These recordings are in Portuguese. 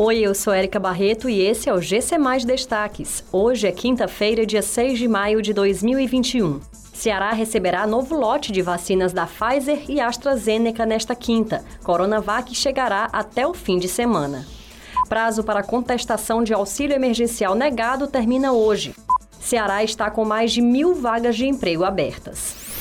Oi, eu sou Érica Barreto e esse é o GC Mais Destaques. Hoje é quinta-feira, dia 6 de maio de 2021. Ceará receberá novo lote de vacinas da Pfizer e AstraZeneca nesta quinta. Coronavac chegará até o fim de semana. Prazo para contestação de auxílio emergencial negado termina hoje. Ceará está com mais de mil vagas de emprego abertas.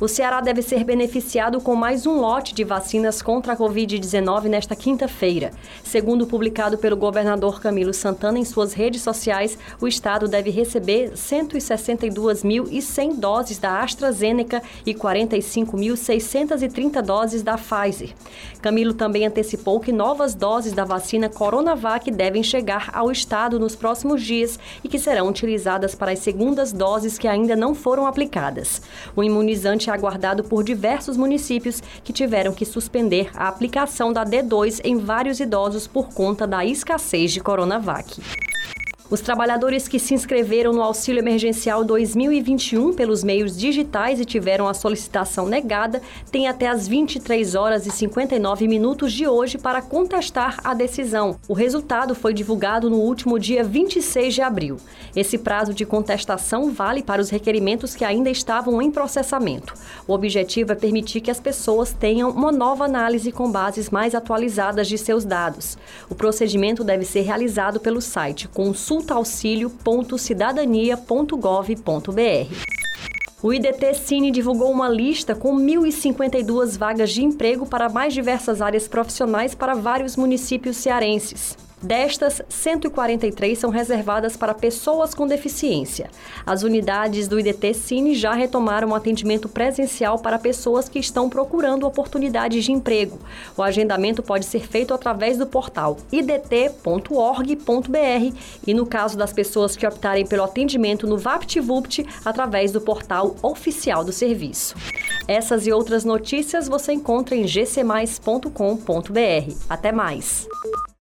O Ceará deve ser beneficiado com mais um lote de vacinas contra a Covid-19 nesta quinta-feira. Segundo publicado pelo governador Camilo Santana em suas redes sociais, o estado deve receber 162.100 doses da AstraZeneca e 45.630 doses da Pfizer. Camilo também antecipou que novas doses da vacina Coronavac devem chegar ao estado nos próximos dias e que serão utilizadas para as segundas doses que ainda não foram aplicadas. O imunizante aguardado por diversos municípios que tiveram que suspender a aplicação da D2 em vários idosos por conta da escassez de Coronavac. Os trabalhadores que se inscreveram no Auxílio Emergencial 2021 pelos meios digitais e tiveram a solicitação negada têm até as 23 horas e 59 minutos de hoje para contestar a decisão. O resultado foi divulgado no último dia 26 de abril. Esse prazo de contestação vale para os requerimentos que ainda estavam em processamento. O objetivo é permitir que as pessoas tenham uma nova análise com bases mais atualizadas de seus dados. O procedimento deve ser realizado pelo site consulta consultaauxilio.cidadania.gov.br. O IDT Cine divulgou uma lista com 1.052 vagas de emprego para mais diversas áreas profissionais para vários municípios cearenses. Destas, 143 são reservadas para pessoas com deficiência. As unidades do IDT Cine já retomaram o atendimento presencial para pessoas que estão procurando oportunidades de emprego. O agendamento pode ser feito através do portal idt.org.br e, no caso das pessoas que optarem pelo atendimento no VaptVupt, através do portal oficial do serviço. Essas e outras notícias você encontra em gcmais.com.br. Até mais!